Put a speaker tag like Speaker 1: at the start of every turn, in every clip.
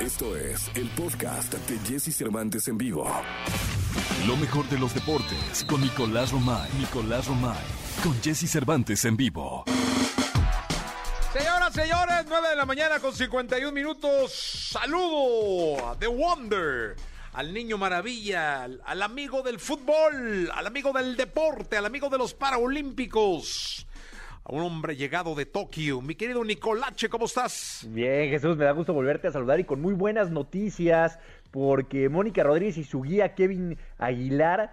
Speaker 1: Esto es el podcast de Jesse Cervantes en vivo.
Speaker 2: Lo mejor de los deportes con Nicolás Romay. Nicolás Romay. Con Jesse Cervantes en vivo.
Speaker 3: Señoras, señores, 9 de la mañana con 51 minutos. Saludo a The Wonder, al niño maravilla, al, al amigo del fútbol, al amigo del deporte, al amigo de los Paraolímpicos. Un hombre llegado de Tokio. Mi querido Nicolache, ¿cómo estás?
Speaker 4: Bien, Jesús, me da gusto volverte a saludar y con muy buenas noticias, porque Mónica Rodríguez y su guía Kevin Aguilar,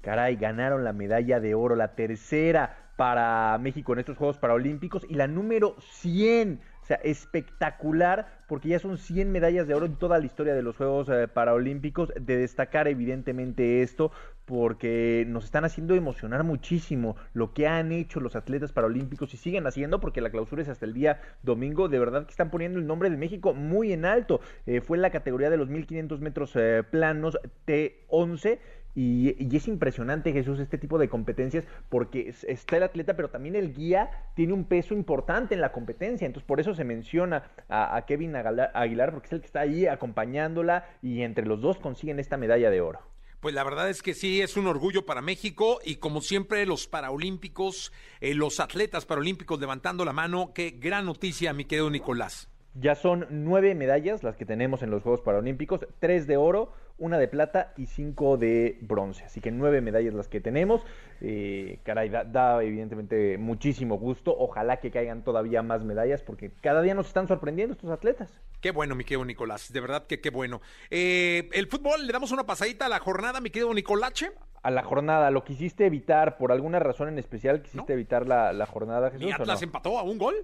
Speaker 4: caray, ganaron la medalla de oro, la tercera para México en estos Juegos Paralímpicos y la número 100. O sea, espectacular, porque ya son 100 medallas de oro en toda la historia de los Juegos eh, Paralímpicos. De destacar evidentemente esto, porque nos están haciendo emocionar muchísimo lo que han hecho los atletas paralímpicos y siguen haciendo, porque la clausura es hasta el día domingo. De verdad que están poniendo el nombre de México muy en alto. Eh, fue en la categoría de los 1500 metros eh, planos T11 y, y, es impresionante, Jesús, este tipo de competencias, porque está el atleta, pero también el guía tiene un peso importante en la competencia. Entonces, por eso se menciona a, a Kevin Aguilar, porque es el que está ahí acompañándola y entre los dos consiguen esta medalla de oro.
Speaker 3: Pues la verdad es que sí, es un orgullo para México y como siempre los paraolímpicos, eh, los atletas paraolímpicos levantando la mano, qué gran noticia, mi querido Nicolás.
Speaker 4: Ya son nueve medallas las que tenemos en los Juegos Paralímpicos, tres de oro, una de plata y cinco de bronce. Así que nueve medallas las que tenemos. Eh, caray, da, da, evidentemente muchísimo gusto. Ojalá que caigan todavía más medallas porque cada día nos están sorprendiendo estos atletas.
Speaker 3: Qué bueno, mi querido Nicolás. De verdad que qué bueno. Eh, el fútbol, le damos una pasadita a la jornada, mi querido Nicolache.
Speaker 4: A la jornada, lo quisiste evitar por alguna razón en especial, quisiste ¿No? evitar la, la, jornada. Jesús,
Speaker 3: ¿Y Atlas
Speaker 4: no?
Speaker 3: empató a un gol?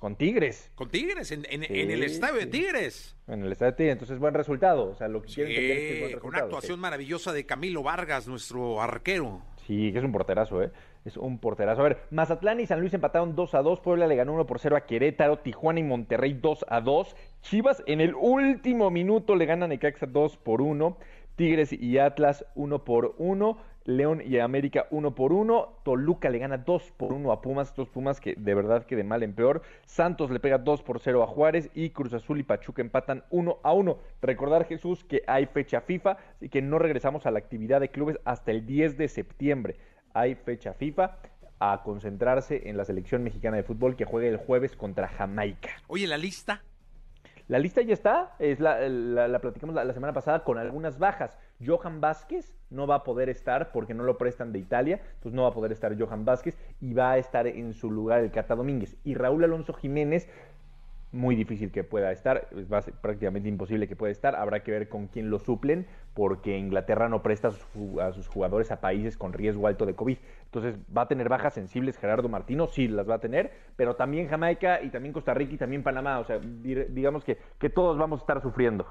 Speaker 4: Con Tigres.
Speaker 3: Con Tigres, en, en, sí, en el estadio sí. de Tigres.
Speaker 4: En el estadio de Tigres, entonces buen resultado. O sea, lo que
Speaker 3: sí,
Speaker 4: quieren tener es buen resultado.
Speaker 3: Una actuación maravillosa de Camilo Vargas, nuestro arquero.
Speaker 4: Sí, que es un porterazo, ¿eh? Es un porterazo. A ver, Mazatlán y San Luis empataron 2 a 2. Puebla le ganó 1 por 0 a Querétaro. Tijuana y Monterrey 2 a 2. Chivas en el último minuto le ganan a Necaxa 2 por 1. Tigres y Atlas 1 por 1. León y América 1 por 1. Toluca le gana 2 por 1 a Pumas. Dos Pumas que de verdad que de mal en peor. Santos le pega 2 por 0 a Juárez. Y Cruz Azul y Pachuca empatan 1 a 1. Recordar, Jesús, que hay fecha FIFA. Así que no regresamos a la actividad de clubes hasta el 10 de septiembre. Hay fecha FIFA a concentrarse en la selección mexicana de fútbol que juegue el jueves contra Jamaica.
Speaker 3: Oye, la lista.
Speaker 4: La lista ya está, es la, la, la platicamos la, la, semana pasada con algunas bajas. Johan Vázquez no va a poder estar porque no lo prestan de Italia, entonces no va a poder estar Johan Vázquez y va a estar en su lugar el Cata Domínguez. Y Raúl Alonso Jiménez, muy difícil que pueda estar, va prácticamente imposible que pueda estar, habrá que ver con quién lo suplen, porque Inglaterra no presta a sus, a sus jugadores a países con riesgo alto de COVID. Entonces va a tener bajas sensibles Gerardo Martino, sí las va a tener, pero también Jamaica y también Costa Rica y también Panamá, o sea, digamos que, que todos vamos a estar sufriendo.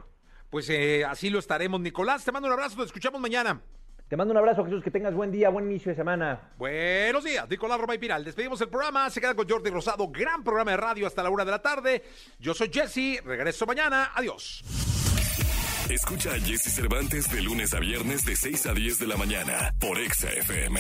Speaker 3: Pues eh, así lo estaremos, Nicolás, te mando un abrazo, nos escuchamos mañana.
Speaker 4: Te mando un abrazo, Jesús, que tengas buen día, buen inicio de semana.
Speaker 3: Buenos días, Nicolás Roma y Piral. Despedimos el programa, se queda con Jordi Rosado, gran programa de radio hasta la una de la tarde. Yo soy Jesse, regreso mañana, adiós.
Speaker 1: Escucha a Jesse Cervantes de lunes a viernes de 6 a 10 de la mañana por Exa FM.